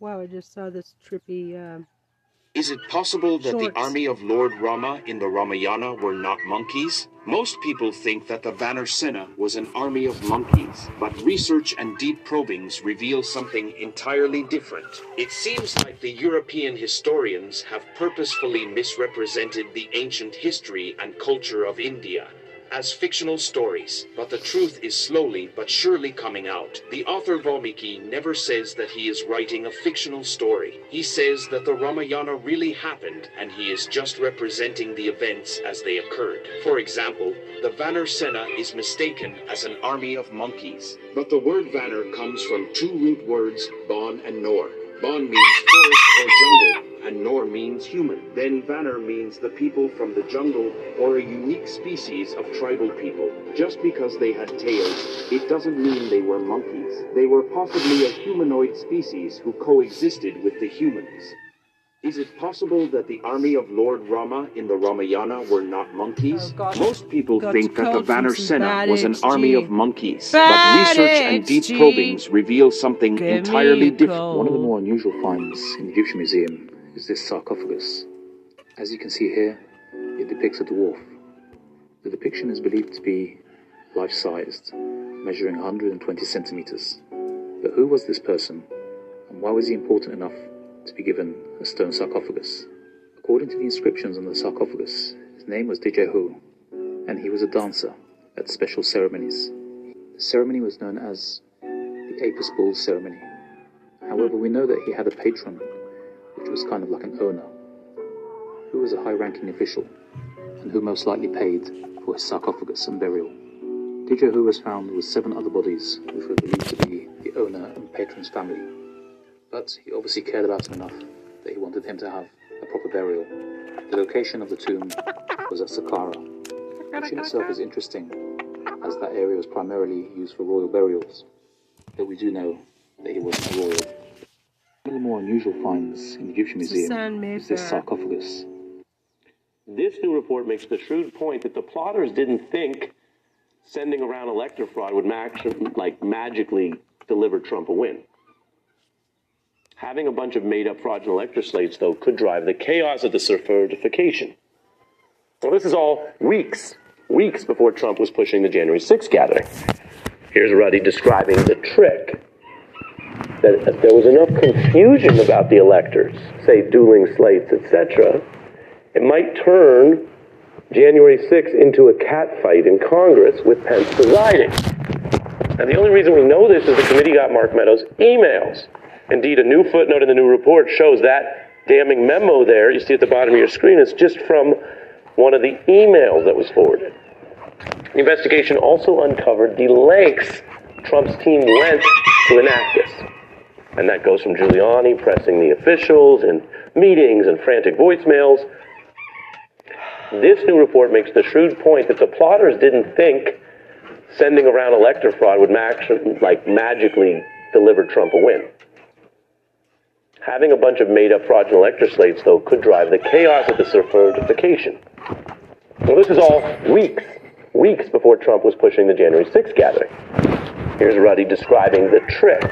Wow, I just saw this trippy. Uh, Is it possible that the army of Lord Rama in the Ramayana were not monkeys? Most people think that the Vanarsena was an army of monkeys, but research and deep probings reveal something entirely different. It seems like the European historians have purposefully misrepresented the ancient history and culture of India as fictional stories, but the truth is slowly but surely coming out. The author Valmiki never says that he is writing a fictional story. He says that the Ramayana really happened and he is just representing the events as they occurred. For example, the Vanarsena is mistaken as an army of monkeys. But the word Vanar comes from two root words, Bon and Nor. Bon means forest or jungle, and Nor means human. Then Vanar means the people from the jungle or a unique species of tribal people. Just because they had tails, it doesn't mean they were monkeys. They were possibly a humanoid species who coexisted with the humans. Is it possible that the army of Lord Rama in the Ramayana were not monkeys? Oh, Most people Got think that the code from some Vanarsena bad was an HG. army of monkeys, Bad but research and deep HG. probings reveal something Give entirely different. One of the more unusual finds in the Egyptian Museum is this sarcophagus. As you can see here, it depicts a dwarf. The depiction is believed to be life sized, measuring 120 centimeters. But who was this person, and why was he important enough to be given a stone sarcophagus? According to the inscriptions on the sarcophagus, his name was Dijehu, and he was a dancer at special ceremonies. The ceremony was known as the Apis Bull ceremony. However, we know that he had a patron, which was kind of like an owner, who was a high ranking official, and who most likely paid for his sarcophagus and burial. Dijehu was found with seven other bodies, which were believed to be the owner and patron's family. But he obviously cared about him enough that he wanted him to have a proper burial. The location of the tomb was at Saqqara, which in itself is interesting, as that area was primarily used for royal burials. But we do know that he wasn't a royal. One of the more unusual finds in the Egyptian It's Museum is this sarcophagus. This new report makes the shrewd point that the plotters didn't think sending around elector fraud would mag- like magically deliver Trump a win. Having a bunch of made-up fraudulent elector slates, though, could drive the chaos of the certification. Well, this is all weeks, weeks before Trump was pushing the January 6th gathering. Here's Ruddy describing the trick that there was enough confusion about the electors, say dueling slates, etc., it might turn January 6th into a catfight in Congress with Pence presiding. And the only reason we know this is the committee got Mark Meadows' emails. Indeed, a new footnote in the new report shows that damning memo there, you see at the bottom of your screen, is just from one of the emails that was forwarded. The investigation also uncovered the lengths Trump's team went to enact this. And that goes from Giuliani pressing the officials and meetings and frantic voicemails. This new report makes the shrewd point that the plotters didn't think sending around elector fraud would mag- like magically deliver Trump a win. Having a bunch of made-up fraudulent elector slates, though, could drive the chaos of the certification. Well, this is all weeks, weeks before Trump was pushing the January 6th gathering. Here's Ruddy describing the trick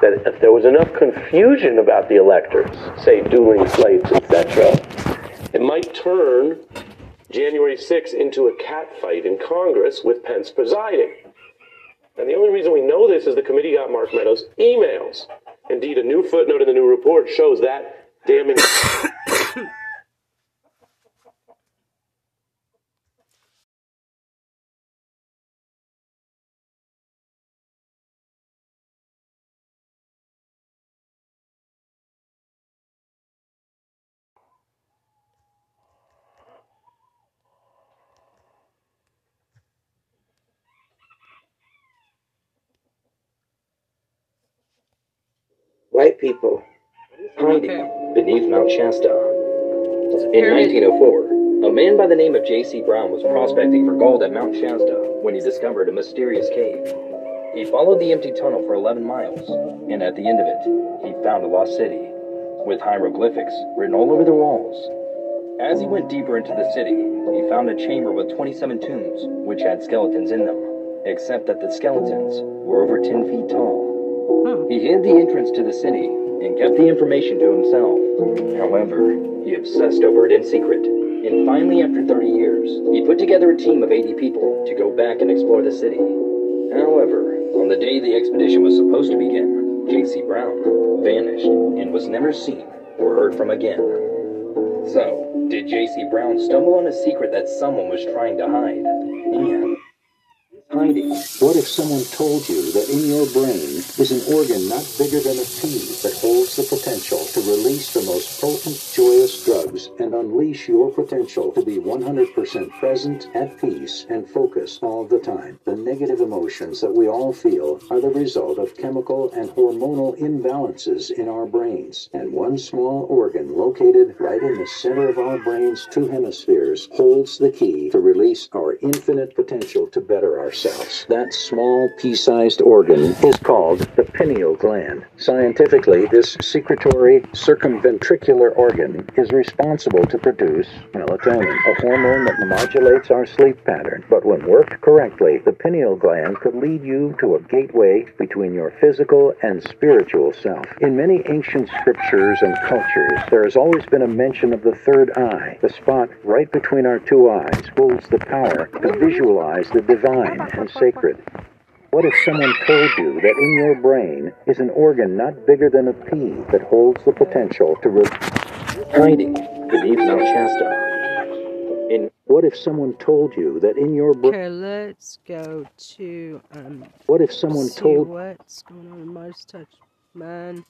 that if there was enough confusion about the electors, say dueling slates, etc., it might turn January 6th into a catfight in Congress with Pence presiding. And the only reason we know this is the committee got Mark Meadows' emails. Indeed, a new footnote in the new report shows that damning. White people hiding Okay. beneath Mount Shasta. In 1904, a man by the name of J.C. Brown was prospecting for gold at Mount Shasta when he discovered a mysterious cave. He followed the empty tunnel for 11 miles, and at the end of it, he found a lost city with hieroglyphics written all over the walls. As he went deeper into the city, he found a chamber with 27 tombs, which had skeletons in them, except that the skeletons were over 10 feet tall. He hid the entrance to the city and kept the information to himself. However, he obsessed over it in secret. And finally, after 30 years, he put together a team of 80 people to go back and explore the city. However, on the day the expedition was supposed to begin, J.C. Brown vanished and was never seen or heard from again. So, did J.C. Brown stumble on a secret that someone was trying to hide? And hiding. What if someone told you that in your brain is an organ not bigger than a pea that holds the potential to release the most potent, joyous drugs and unleash your potential to be 100% present, at peace, and focused all the time? The negative emotions that we all feel are the result of chemical and hormonal imbalances in our brains. And one small organ located right in the center of our brain's two hemispheres holds the key to release our infinite potential to better ourselves. That small pea-sized organ is called the pineal gland. Scientifically, this secretory circumventricular organ is responsible to produce melatonin, a hormone that modulates our sleep pattern. But when worked correctly, the pineal gland could lead you to a gateway between your physical and spiritual self. In many ancient scriptures and cultures, there has always been a mention of the third eye. The spot right between our two eyes holds the power to visualize the divine and sacred. What if someone told you that in your brain is an organ not bigger than a pea that holds the potential to re- Hiding beneath Mount Shasta. In What if someone told you that in your brain Okay, let's go to um. What if someone see told what's going on in Midas Touch, man.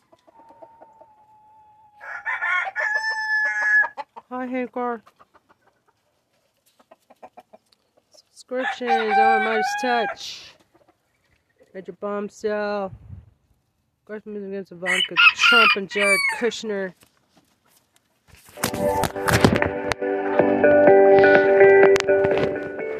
Hi, Hagar. On Midas Touch. Major Bomb Cell. Aggressive against Ivanka Trump and Jared Kushner.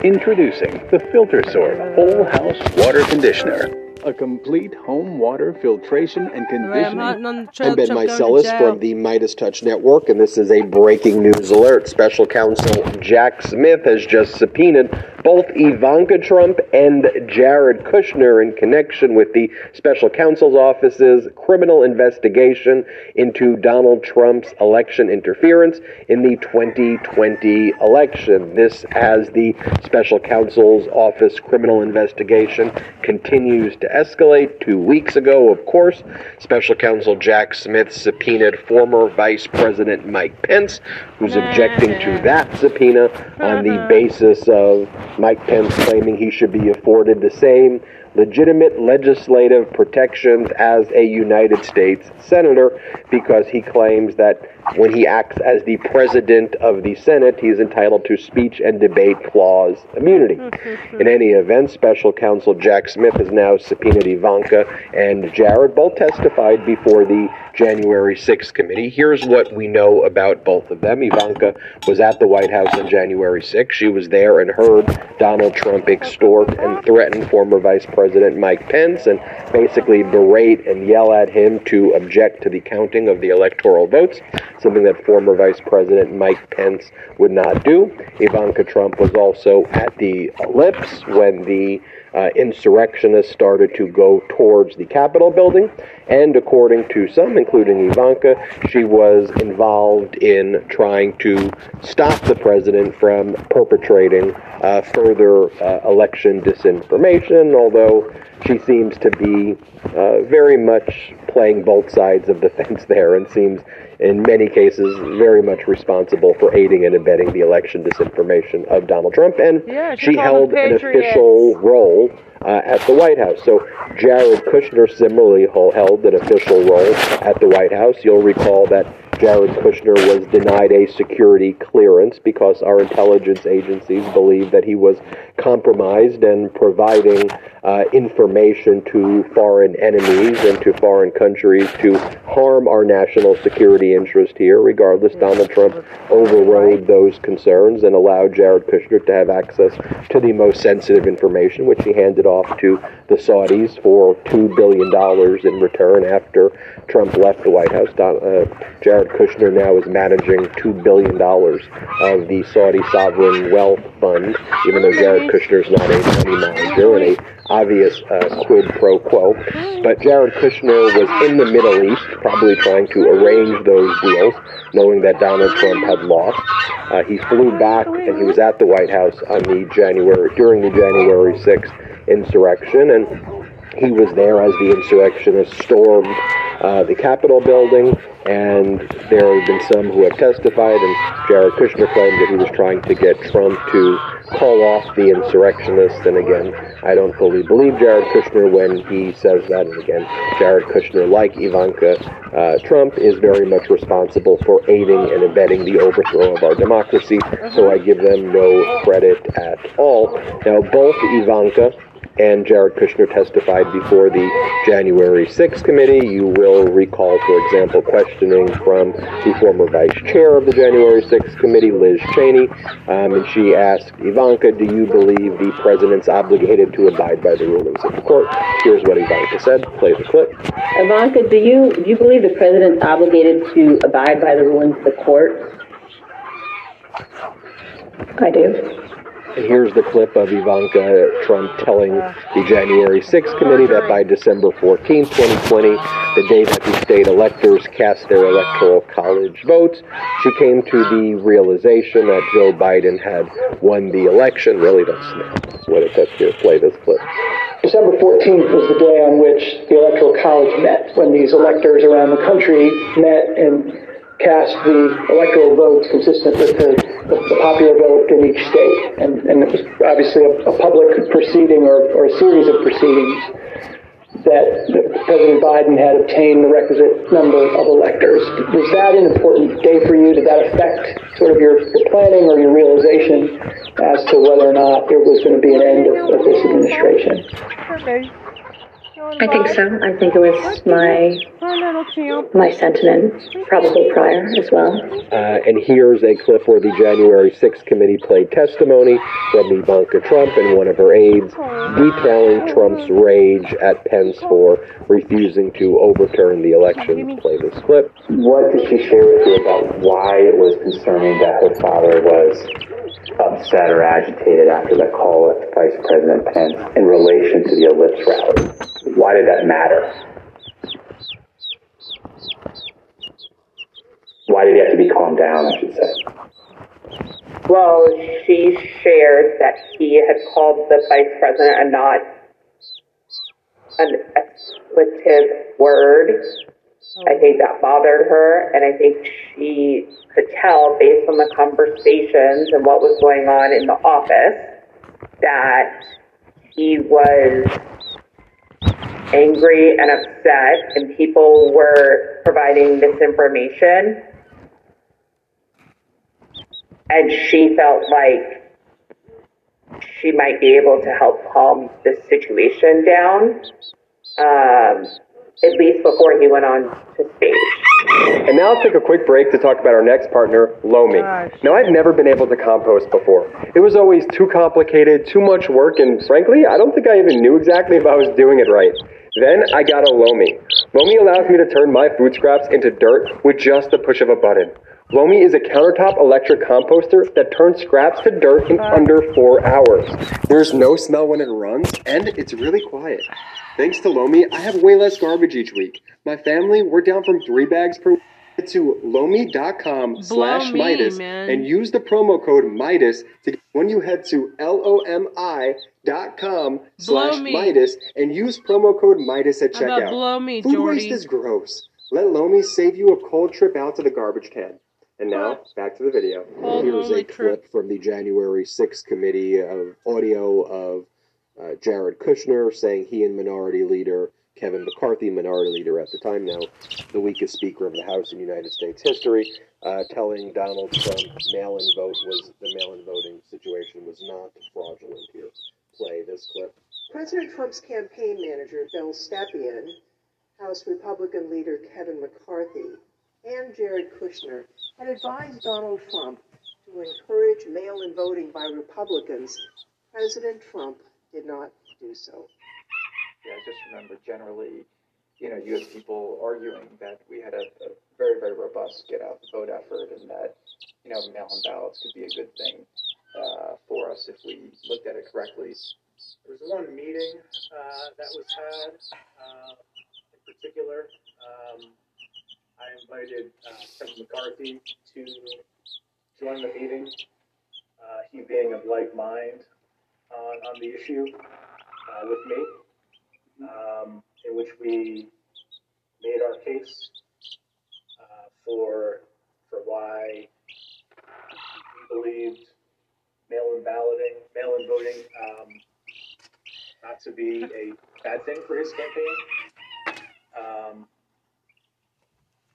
Introducing the Filter Sort Whole House Water Conditioner. A complete home water filtration and conditioning. the trail. I'm Ben Meiselas from the Midas Touch Network, and this is a breaking news alert. Special counsel Jack Smith has just subpoenaed both Ivanka Trump and Jared Kushner in connection with the special counsel's office's criminal investigation into Donald Trump's election interference in the 2020 election. This as the special counsel's office criminal investigation continues to escalate. Two weeks ago, of course, special counsel Jack Smith subpoenaed former Vice President Mike Pence, who's objecting to that subpoena on the uh-huh. basis of Mike Pence claiming he should be afforded the same legitimate legislative protections as a United States Senator because he claims that when he acts as the President of the Senate, he is entitled to speech and debate clause immunity. Mm-hmm. In any event, Special Counsel Jack Smith has now subpoenaed Ivanka and Jared. Both testified before the January 6th committee. Here's what we know about both of them. Ivanka was at the White House on January 6th. She was there and heard Donald Trump extort and threaten former Vice President Mike Pence and basically berate and yell at him to object to the counting of the electoral votes, something that former Vice President Mike Pence would not do. Ivanka Trump was also at the Ellipse when the uh, insurrectionists started to go towards the Capitol building. And according to some, including Ivanka, she was involved in trying to stop the president from perpetrating uh, further uh, election disinformation, although she seems to be uh, very much playing both sides of the fence there and seems in many cases very much responsible for aiding and abetting the election disinformation of Donald Trump. And Yeah, she she called them held an official role uh, at the White House. So Jared Kushner similarly held an official role at the White House. You'll recall that Jared Kushner was denied a security clearance because our intelligence agencies believe that he was compromised and providing uh, information to foreign enemies and to foreign countries to harm our national security interest here. Regardless, Donald Trump overrode those concerns and allowed Jared Kushner to have access to the most sensitive information, which he handed off to the Saudis for $2 billion in return after Trump left the White House. Don, uh, Jared Kushner now is managing $2 billion of the Saudi Sovereign Wealth Fund, even though Jared Kushner is not a money manager and a obvious uh, quid pro quo. But Jared Kushner was in the Middle East, probably trying to arrange those deals, knowing that Donald Trump had lost. Uh, he flew back and he was at the White House on the January during the January 6th insurrection, and he was there as the insurrectionists stormed uh, the Capitol building, and there have been some who have testified, and Jared Kushner claimed that he was trying to get Trump to call off the insurrectionists. And again, I don't fully believe Jared Kushner when he says that. And again, Jared Kushner, like Ivanka uh, Trump, is very much responsible for aiding and abetting the overthrow of our democracy. So I give them no credit at all. Now, both Ivanka and Jared Kushner testified before the January 6th committee. You will recall, for example, questioning from the former vice chair of the January 6th committee, Liz Cheney, um, and she asked Ivanka, do you believe the president's obligated to abide by the rulings of the court? Here's what Ivanka said. Play the clip. Ivanka, do you do you believe the president's obligated to abide by the rulings of the court? I do. And here's the clip of Ivanka Trump telling the January 6th committee that by December 14, 2020, the day that the state electors cast their electoral college votes, she came to the realization that Joe Biden had won the election. Really, that's, that's what it says here. Play this clip. December 14th was the day on which the Electoral College met, when these electors around the country met and cast the electoral votes consistent with the, the, the popular vote in each state. And, and it was obviously a, a public proceeding or, or a series of proceedings that, President Biden had obtained the requisite number of electors. Was that an important day for you? Did that affect sort of your, your planning or your realization as to whether or not there was going to be an end of, of this administration? I think so. I think it was my my sentiment probably prior as well. Uh, and here's a clip where the January 6th committee played testimony from Ivanka Trump and one of her aides detailing Trump's rage at Pence for refusing to overturn the election. Play this clip. What did she share with you about why it was concerning that her father was upset or agitated after the call with Vice President Pence in relation to the Ellipse rally? Why did that matter? Why did he have to be calmed down, I should say? Well, she shared that he had called the vice president a not an expletive word. I think that bothered her, and I think she could tell based on the conversations and what was going on in the office that he was angry and upset, and people were providing misinformation. And she felt like she might be able to help calm the situation down, um, at least before he went on to stage. And now let's take a quick break to talk about our next partner, Lomi. Now, I've never been able to compost before. It was always too complicated, too much work, and frankly, I don't think I even knew exactly if I was doing it right. Then I got a Lomi. Lomi allows me to turn my food scraps into dirt with just the push of a button. Lomi is a countertop electric composter that turns scraps to dirt in uh-huh. under four hours. There's no smell when it runs, and it's really quiet. Thanks to Lomi, I have way less garbage each week. My family, we're down from three bags per week to lomi.com slash Midas and use the promo code Midas to when you head to L-O-M-I dot com slash Midas and use promo code Midas at checkout. blow me, Food Jordy? waste is gross. Let Lomi save you a cold trip out to the garbage can. And now, back to the video. Here's a clip from the January 6th committee of audio of uh, Jared Kushner saying he and Minority Leader Kevin McCarthy, Minority Leader at the time now, the weakest Speaker of the House in United States history, uh, telling Donald Trump mail-in vote was the mail-in voting situation was not fraudulent here. Play this clip. President Trump's campaign manager, Bill Stepien, House Republican leader Kevin McCarthy, and Jared Kushner had advised Donald Trump to encourage mail in voting by Republicans. President Trump did not do so. Yeah, I just remember generally you know, you have people arguing that we had a, a very, very robust get out the vote effort and that, you know, mail-in ballots could be a good thing uh, for us if we looked at it correctly. There was one meeting uh, that was had uh, in particular. Um, I invited uh, Kevin McCarthy to join the meeting, uh, he being of like mind on, on the issue uh, with me, um, in which we made our case uh, for for why we believed mail-in balloting, mail-in voting, um, not to be a bad thing for his campaign. Um,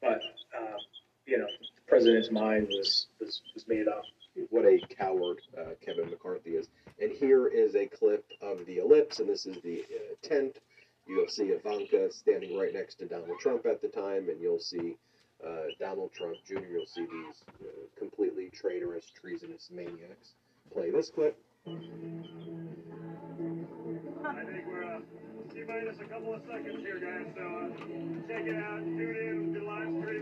but uh, you know, the president's mind was was, was made up. What a coward uh, Kevin McCarthy is. And here is a clip of the ellipse, and this is the uh, tent. You'll see Ivanka standing right next to Donald Trump at the time, and you'll see uh, Donald Trump Jr. You'll see these uh, completely traitorous, treasonous maniacs. Play this clip. I think we're uh, Minus a couple of seconds here, guys. So uh, check it out, tune in, do live Mark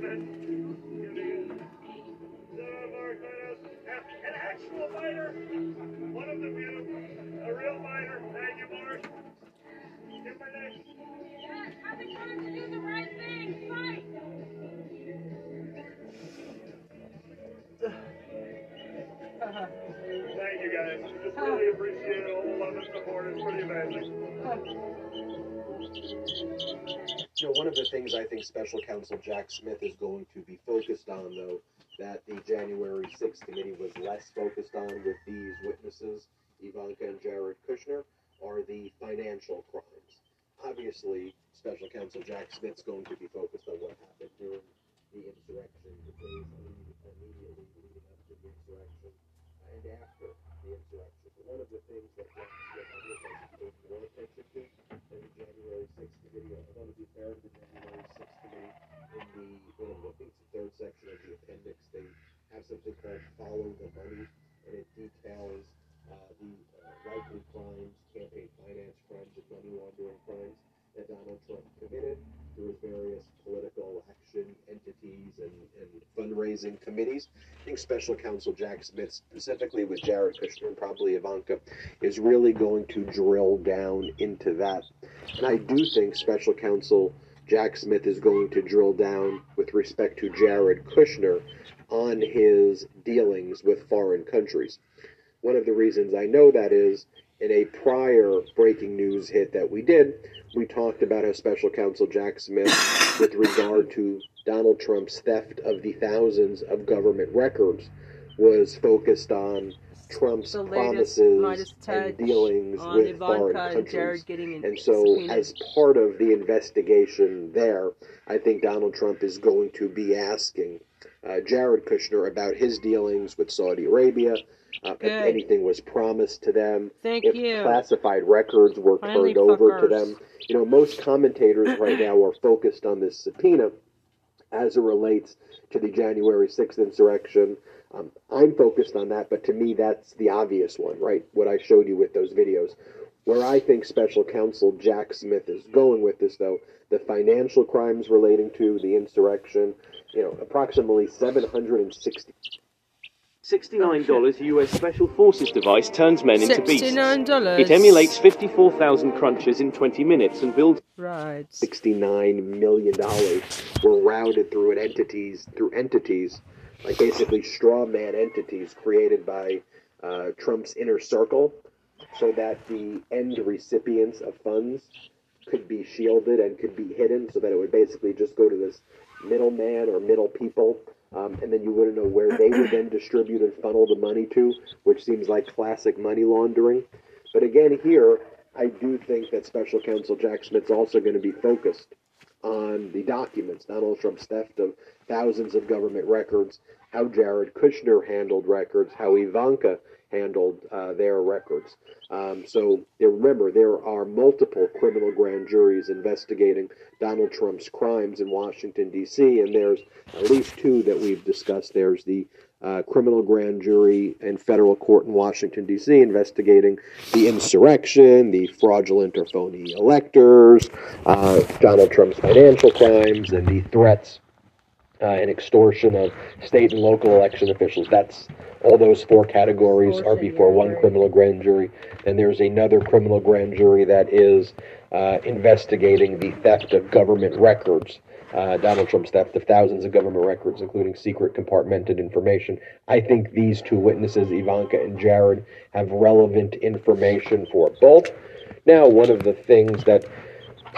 Meadows, an actual fighter, one of the few, a real fighter. Thank you, Mark. Get my next. Yes, I've been trying to do the right thing. Fight. Thank you, guys. Just really appreciate all love and support. It's pretty amazing. You know, one of the things I think Special Counsel Jack Smith is going to be focused on, though, that the January 6th committee was less focused on with these witnesses, Ivanka and Jared Kushner, are the financial crimes. Obviously, Special Counsel Jack Smith's going to be focused on what happened during the insurrection, the days immediately leading up to the insurrection, and after the insurrection. One of the things that Jack Smith could more attention in the January 6th committee, want to be fair to the January 6th committee, in the, in the, the third section of the appendix, they have something called Follow the Money, and it details uh, the uh, likely crimes, campaign finance crimes, and money laundering crimes that Donald Trump committed through his various political action entities and, and fundraising committees. Think Special Counsel Jack Smith, specifically with Jared Kushner and probably Ivanka, is really going to drill down into that. And I do think Special Counsel Jack Smith is going to drill down with respect to Jared Kushner on his dealings with foreign countries. One of the reasons I know that is in a prior breaking news hit that we did, we talked about how special counsel Jack Smith, with regard to Donald Trump's theft of the thousands of government records, was focused on Trump's promises and dealings with foreign and countries. Jared getting in- and so, as part of the investigation there, I think Donald Trump is going to be asking uh, Jared Kushner about his dealings with Saudi Arabia. Uh, if anything was promised to them, Thank if you. classified records were Finally, turned over to them. You know, most commentators right now are focused on this subpoena as it relates to the January 6th insurrection. Um, I'm focused on that, but to me, that's the obvious one, right? What I showed you with those videos. Where I think special counsel Jack Smith is going with this, though, the financial crimes relating to the insurrection, you know, approximately 760 $69 US Special Forces device turns men into beasts. $69. It emulates 54,000 crunches in 20 minutes and builds. Right. Sixty-nine million dollars were through an entities through entities, like basically straw man entities created by uh, Trump's inner circle, so that the end recipients of funds could be shielded and could be hidden, so that it would basically just go to this middleman or middle people, um, and then you wouldn't know where they would then distribute and funnel the money to, which seems like classic money laundering. But again, here I do think that Special Counsel Jack Smith's also going to be focused on the documents, Donald Trump's theft of thousands of government records, how Jared Kushner handled records, how Ivanka handled uh, their records. Um, so remember, there are multiple criminal grand juries investigating Donald Trump's crimes in Washington, D.C., and there's at least two that we've discussed. There's the uh, criminal grand jury and federal court in Washington, D.C., investigating the insurrection, the fraudulent or phony electors, uh, Donald Trump's financial crimes, and the threats uh, and extortion of state and local election officials. That's all those four categories are before one criminal grand jury, and there's another criminal grand jury that is uh, investigating the theft of government records. Uh, Donald Trump's theft of thousands of government records, including secret compartmented information. I think these two witnesses, Ivanka and Jared, have relevant information for both. Now, one of the things that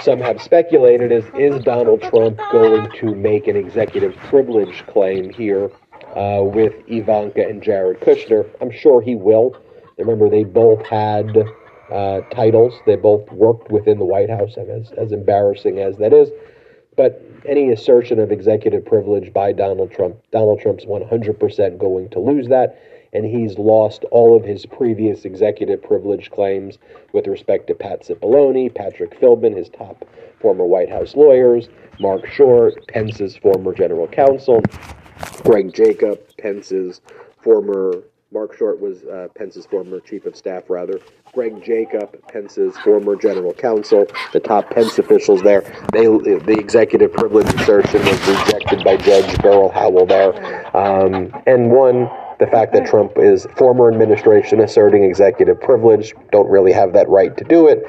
some have speculated is is Donald Trump going to make an executive privilege claim here uh, with Ivanka and Jared Kushner? I'm sure he will. Remember, they both had uh, titles. They both worked within the White House, as, as embarrassing as that is. But any assertion of executive privilege by Donald Trump, Donald Trump's 100% going to lose that and he's lost all of his previous executive privilege claims with respect to Pat Cipollone, Patrick Philbin, his top former White House lawyers, Marc Short, Pence's former general counsel, Greg Jacob, Pence's former Marc Short was uh, Pence's former chief of staff, rather. Greg Jacob, Pence's former general counsel, the top Pence officials there. They, the executive privilege assertion was rejected by Judge Beryl Howell there, um, and one the fact that Trump is former administration asserting executive privilege, don't really have that right to do it.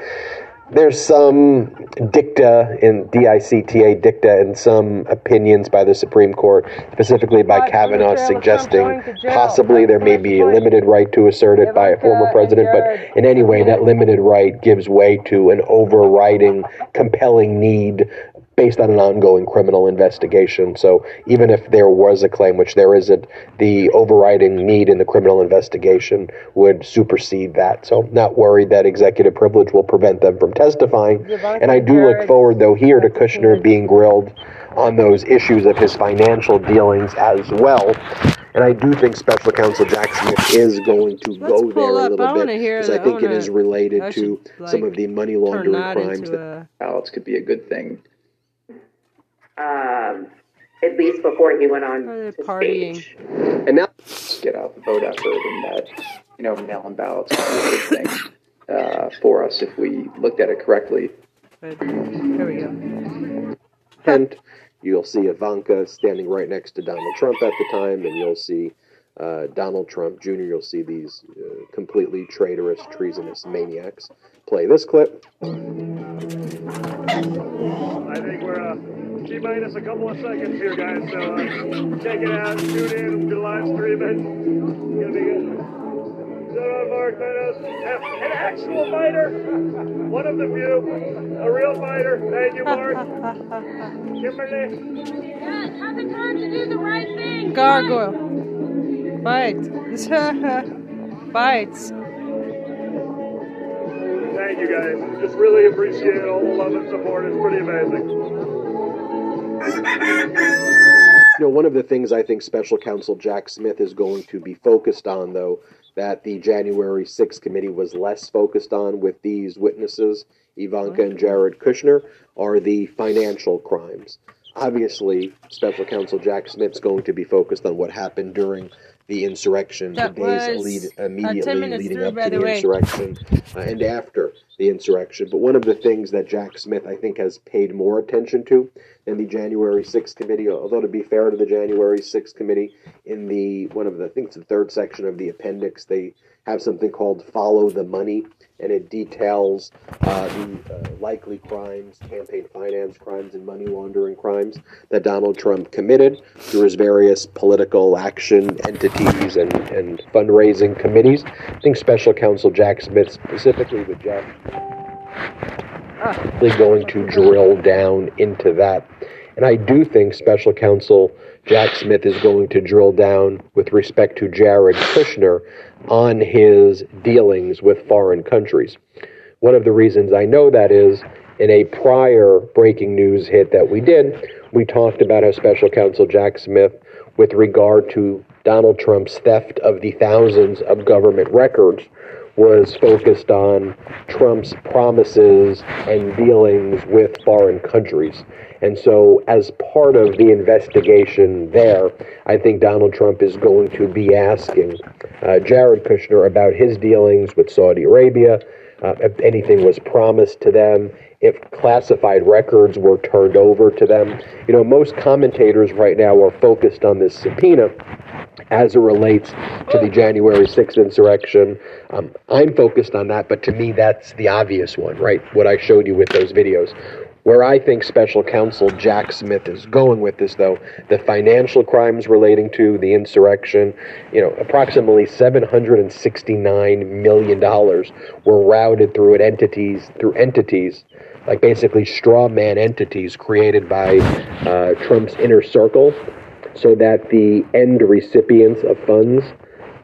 There's some dicta in DICTA dicta and some opinions by the Supreme Court, specifically by Kavanaugh, suggesting possibly there may be a limited right to assert it by a former president, but in any way, that limited right gives way to an overriding, compelling need based on an ongoing criminal investigation. So even if there was a claim, which there isn't, the overriding need in the criminal investigation would supersede that. So I'm not worried that executive privilege will prevent them from testifying. And I do look forward, though, here to Kushner being grilled on those issues of his financial dealings as well. And I do think Special Counsel Jack Smith is going to go there a little bit because I think it is related to some of the money laundering crimes that ballots could be a good thing um, at least before he went on to partying. stage. And now let's get out the vote effort and that, you know, mail-in ballots would be thing uh, for us if we looked at it correctly. Here we go. tent. You'll see Ivanka standing right next to Donald Trump at the time, and you'll see uh, Donald Trump Jr. You'll see these uh, completely traitorous, treasonous maniacs play this clip. I think we're uh, T minus a couple of seconds here, guys. So uh, check it out, tune in, we're live stream it. It's gonna be good. Shout out Mark Meadows, an actual fighter, one of the few, a real fighter. Thank you, Mark. Kimberly. Yes, have the time to do the right thing. Gargoyle. Fight. Fights. Thank you, guys. Just really appreciate all the love and support. It's pretty amazing. You know, one of the things I think Special Counsel Jack Smith is going to be focused on, though, that the January 6th committee was less focused on with these witnesses, Ivanka and Jared Kushner, are the financial crimes. Obviously, Special Counsel Jack Smith's going to be focused on what happened during the insurrection, That the days was, lead, uh, 10 immediately leading through, up to the the insurrection uh, and after the insurrection. But one of the things that Jack Smith, I think, has paid more attention to than the January 6th committee, although to be fair to the January 6th committee, in the one of the, I think it's the third section of the appendix, they have something called Follow the Money, and it details uh, the uh, likely crimes, campaign finance crimes, and money laundering crimes that Donald Trump committed through his various political action entities and, and fundraising committees. I think Special Counsel Jack Smith, specifically with Jack, really going to drill down into that. And I do think Special Counsel Jack Smith is going to drill down with respect to Jared Kushner on his dealings with foreign countries. One of the reasons I know that is in a prior breaking news hit that we did, we talked about how Special Counsel Jack Smith, with regard to Donald Trump's theft of the thousands of government records, was focused on Trump's promises and dealings with foreign countries. And so, as part of the investigation there, I think Donald Trump is going to be asking uh, Jared Kushner about his dealings with Saudi Arabia, uh, if anything was promised to them, if classified records were turned over to them. You know, most commentators right now are focused on this subpoena as it relates to the January 6th insurrection. Um, I'm focused on that, but to me, that's the obvious one, right? What I showed you with those videos. Where I think special counsel Jack Smith is going with this, though, the financial crimes relating to the insurrection, you know, approximately $769 million were routed through entities, through entities, like basically straw man entities created by uh, Trump's inner circle so that the end recipients of funds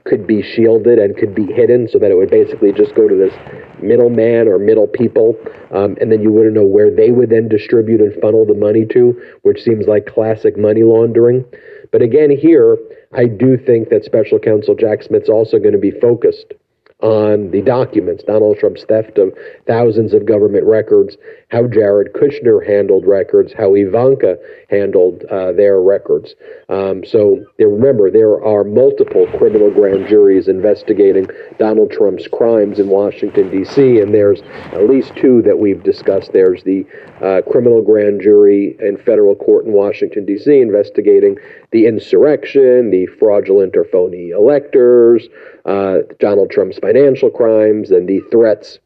could be shielded and could be hidden so that it would basically just go to this middleman or middle people um, and then you wouldn't know where they would then distribute and funnel the money to which seems like classic money laundering. But again here i do think that special counsel jack smith's also going to be focused on the documents, Donald Trump's theft of thousands of government records, how Jared Kushner handled records, how Ivanka handled uh, their records. Um, so remember, there are multiple criminal grand juries investigating Donald Trump's crimes in Washington, D.C., and there's at least two that we've discussed. There's the uh, criminal grand jury in federal court in Washington, D.C., investigating the insurrection, the fraudulent or phony electors, uh, Donald Trump's financial crimes, and the threats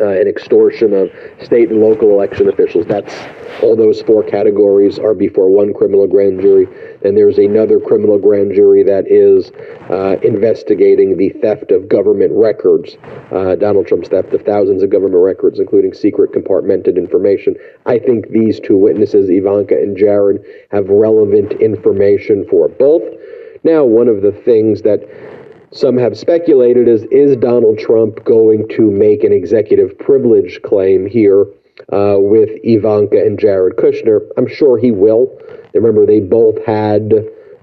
uh, and extortion of state and local election officials. That's all those four categories are before one criminal grand jury. And there's another criminal grand jury that is uh, investigating the theft of government records, uh, Donald Trump's theft of thousands of government records, including secret compartmented information. I think these two witnesses, Ivanka and Jared, have relevant information for both. Now, one of the things that some have speculated is is Donald Trump going to make an executive privilege claim here uh, with Ivanka and Jared Kushner? I'm sure he will. Remember, they both had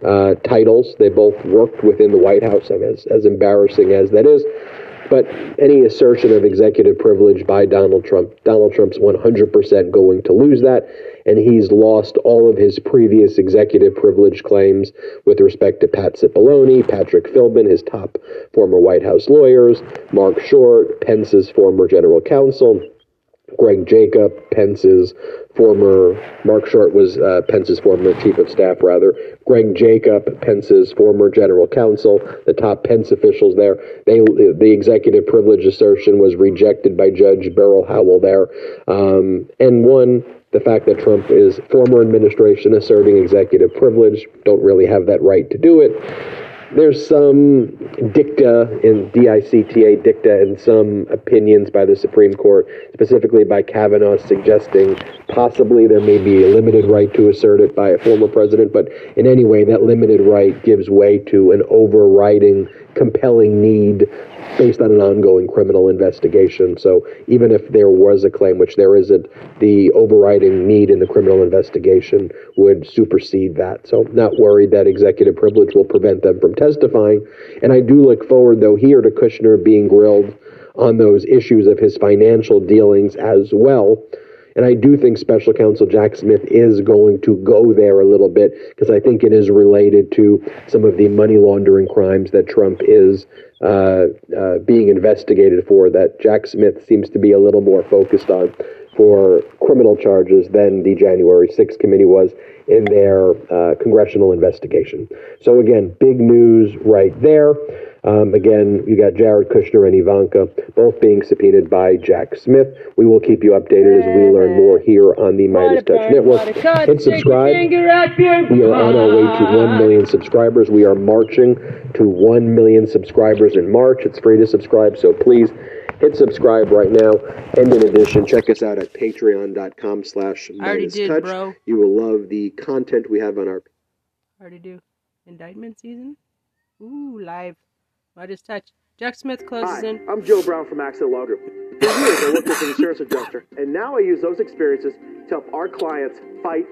uh, titles. They both worked within the White House, I as, as embarrassing as that is. But any assertion of executive privilege by Donald Trump, Donald Trump's 100% going to lose that and he's lost all of his previous executive privilege claims with respect to Pat Cipollone, Patrick Philbin, his top former White House lawyers, Marc Short, Pence's former general counsel, Greg Jacob, Pence's former, Marc Short was uh, Pence's former chief of staff, rather. Greg Jacob, Pence's former general counsel, the top Pence officials there. They, the executive privilege assertion was rejected by Judge Beryl Howell there. Um, and one the fact that Trump is former administration asserting executive privilege, don't really have that right to do it. There's some dicta in DICTA dicta and some opinions by the Supreme Court, specifically by Kavanaugh, suggesting possibly there may be a limited right to assert it by a former president, but in any way, that limited right gives way to an overriding, compelling need based on an ongoing criminal investigation. So even if there was a claim, which there isn't, the overriding need in the criminal investigation would supersede that. So not worried that executive privilege will prevent them from testifying. And I do look forward, though, here to Kushner being grilled on those issues of his financial dealings as well. And I do think special counsel Jack Smith is going to go there a little bit because I think it is related to some of the money laundering crimes that Trump is uh, uh, being investigated for that Jack Smith seems to be a little more focused on for criminal charges than the January 6th committee was in their uh, congressional investigation. So, again, big news right there. Um, again, you got Jared Kushner and Ivanka both being subpoenaed by Jack Smith. We will keep you updated as we learn more here on the Midas Touch Network. Hit subscribe. We are on our way to 1 million subscribers. We are marching to 1 million subscribers in March. It's free to subscribe, so please hit subscribe right now. And in addition, check us out at patreon.com slash I Midas Touch. bro. You will love the content we have on our Already do. Indictment season? Ooh, live. Midas touch. Jack Smith closes Hi, in. I'm Joe Brown from Accent Law Group. For years, I worked as an insurance adjuster, and now I use those experiences to help our clients fight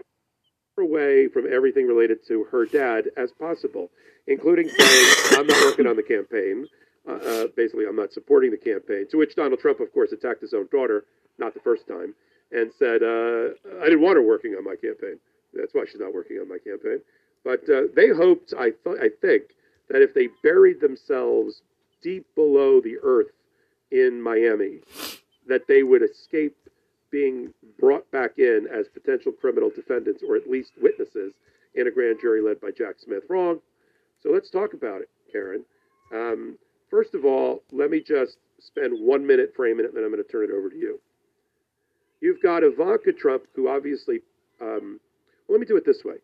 away from everything related to her dad as possible, including saying, I'm not working on the campaign. Uh, uh, basically, I'm not supporting the campaign. To which Donald Trump, of course, attacked his own daughter, not the first time. and said, uh, I didn't want her working on my campaign. That's why she's not working on my campaign. But uh, they hoped, I, th- I think, that if they buried themselves deep below the earth in Miami, that they would escape being brought back in as potential criminal defendants or at least witnesses in a grand jury led by Jack Smith. Wrong. So let's talk about it, Karen. Um, first of all, let me just spend one minute framing it, and then I'm going to turn it over to you. You've got Ivanka Trump, who obviously, um, well, let me do it this way.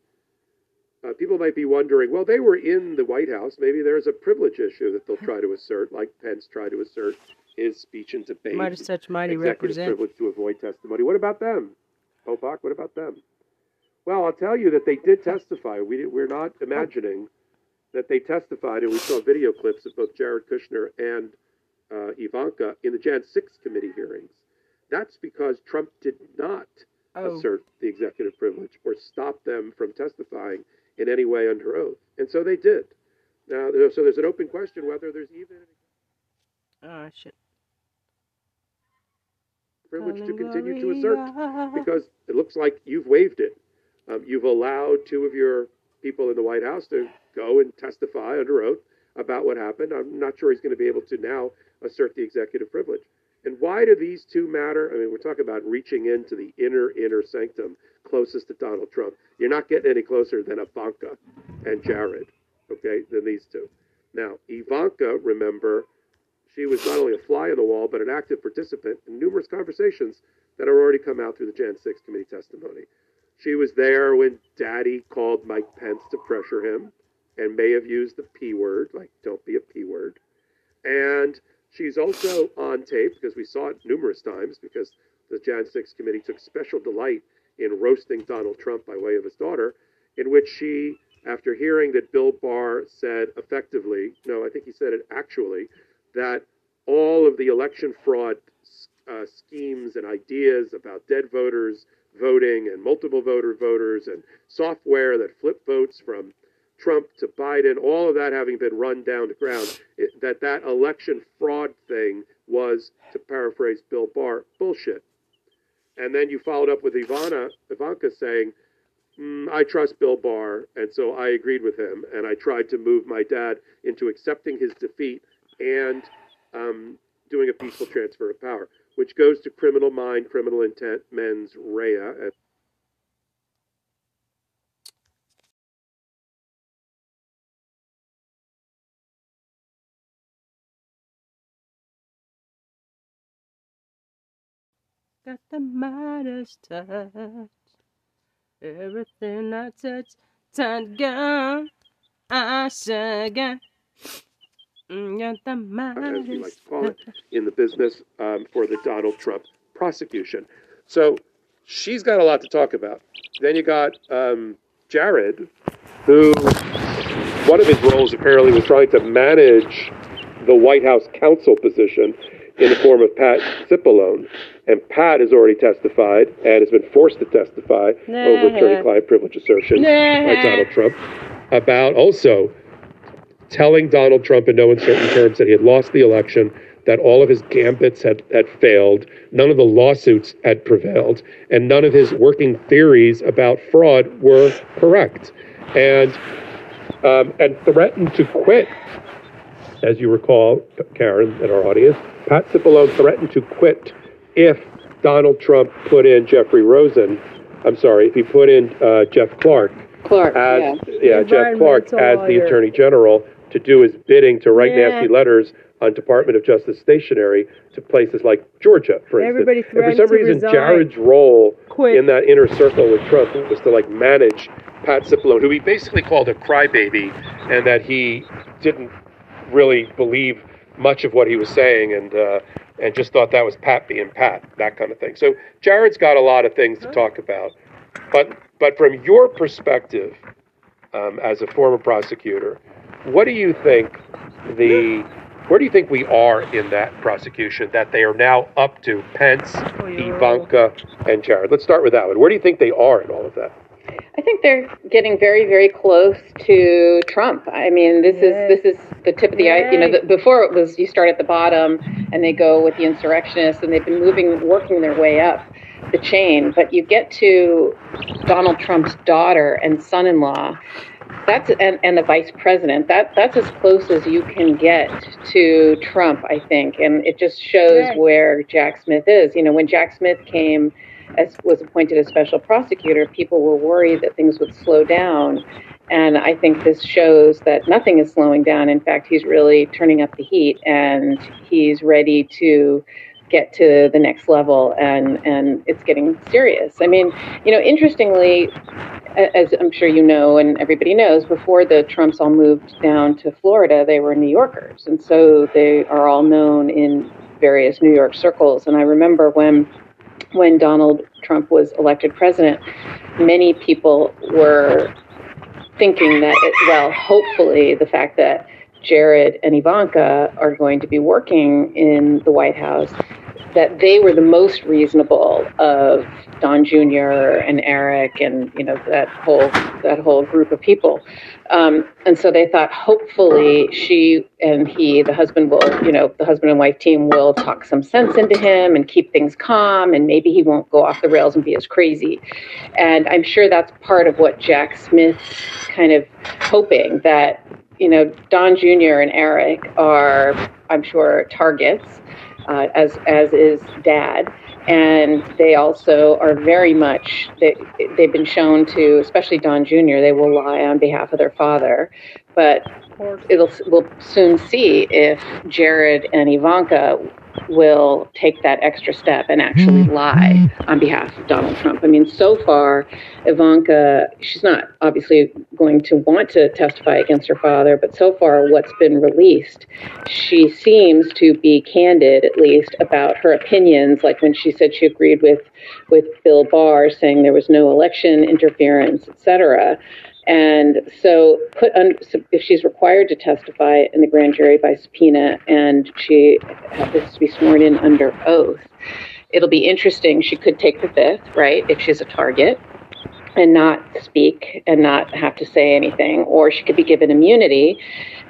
Uh, people might be wondering, well, they were in the White House. Maybe there's a privilege issue that they'll try to assert, like Pence tried to assert his speech and debate. Might have such mighty represent. privilege to avoid testimony. What about them? Popok, what about them? Well, I'll tell you that they did testify. We, we're not imagining that they testified, and we saw video clips of both Jared Kushner and uh, Ivanka in the Jan 6 committee hearings. That's because Trump did not Oh. assert the executive privilege or stop them from testifying in any way under oath. And so they did. Now, so there's an open question whether there's even Oh, shit. privilege to continue to assert because it looks like you've waived it. Um, you've allowed two of your people in the White House to go and testify under oath about what happened. I'm not sure he's going to be able to now assert the executive privilege. And why do these two matter? I mean, we're talking about reaching into the inner, inner sanctum closest to Donald Trump. You're not getting any closer than Ivanka and Jared, okay, than these two. Now, Ivanka, remember, she was not only a fly on the wall, but an active participant in numerous conversations that have already come out through the Jan 6 committee testimony. She was there when Daddy called Mike Pence to pressure him and may have used the P word, like, don't be a P word. And she's also on tape because we saw it numerous times because the Jan 6 committee took special delight in roasting Donald Trump by way of his daughter, in which she, after hearing that Bill Barr said effectively, no, I think he said it actually, that all of the election fraud uh, schemes and ideas about dead voters voting and multiple voter voters and software that flip votes from Trump to Biden, all of that having been run down to ground, it, that that election fraud thing was, to paraphrase Bill Barr, bullshit. And then you followed up with Ivana, Ivanka saying, mm, I trust Bill Barr, and so I agreed with him, and I tried to move my dad into accepting his defeat and um, doing a peaceful transfer of power, which goes to criminal mind, criminal intent, mens rea. Got the Midas touch. Everything I touch, turn gone. I got. Mm, Got the as we like to call it, in the business um, for the Donald Trump prosecution. So she's got a lot to talk about. Then you got um, Jared, who one of his roles apparently was trying to manage the White House counsel position in the form of Pat Cipollone. And Pat has already testified and has been forced to testify over Nah. attorney-client privilege assertions by Donald Trump about also telling Donald Trump in no uncertain terms that he had lost the election, that all of his gambits had, had failed, none of the lawsuits had prevailed, and none of his working theories about fraud were correct. And um, and threatened to quit. As you recall, Karen and our audience, Pat Cipollone threatened to quit if Donald Trump put in Jeffrey Rosen. I'm sorry, if he put in uh, Jeff Clark Clark, as yeah. yeah, Jeff Clark Environmental as the. Attorney General to do his bidding to write Yeah. nasty letters on Department of Justice stationery to places like Georgia, for Everybody instance. And for some to reason, resign. Jared's role Quit. in that inner circle with Trump was to like manage Pat Cipollone, who he basically called a crybaby, and that he didn't really believe much of what he was saying, and uh, and just thought that was Pat being Pat, that kind of thing. So Jared's got a lot of things to talk about, but but from your perspective, um, as a former prosecutor, what do you think the where do you think we are in that prosecution that they are now up to Pence, Ivanka, and Jared? Let's start with that one. Where do you think they are in all of that? I think they're getting very, very close to Trump. I mean, this is this is the tip of the ice. You know, the, before it was you start at the bottom and they go with the insurrectionists, and they've been moving, working their way up. the chain, but you get to Donald Trump's daughter and son-in-law. That's and, and the vice president. That that's as close as you can get to Trump, I think, and it just shows where Jack Smith is. You know, when Jack Smith came as was appointed as special prosecutor, people were worried that things would slow down. And I think this shows that nothing is slowing down. In fact, he's really turning up the heat and he's ready to get to the next level and, and it's getting serious. I mean, you know, interestingly, as I'm sure you know and everybody knows, before the Trumps all moved down to Florida, they were New Yorkers. And so they are all known in various New York circles. And I remember when when Donald Trump was elected president, many people were thinking that, it, well, hopefully the fact that Jared and Ivanka are going to be working in the White House, that they were the most reasonable of Don Jr. and Eric and you know that whole that whole group of people, um, and so they thought hopefully she and he, the husband, will you know the husband and wife team will talk some sense into him and keep things calm, and maybe he won't go off the rails and be as crazy. And I'm sure that's part of what Jack Smith kind of hoping that you know Don Jr. and Eric are, I'm sure, targets uh, as as is Dad, and they also are very much they they've been shown to, especially Don Jr. They will lie on behalf of their father, but it'll we'll soon see if Jared and Ivanka will take that extra step and actually mm-hmm. lie on behalf of Donald Trump. I mean, so far, Ivanka, she's not obviously going to want to testify against her father, but so far, what's been released, she seems to be candid, at least, about her opinions. Like when she said she agreed with with Bill Barr, saying there was no election interference, et cetera. And so, put un, if she's required to testify in the grand jury by subpoena, and she has to be sworn in under oath, it'll be interesting. She could take the fifth, right, if she's a target, and not speak and not have to say anything, or she could be given immunity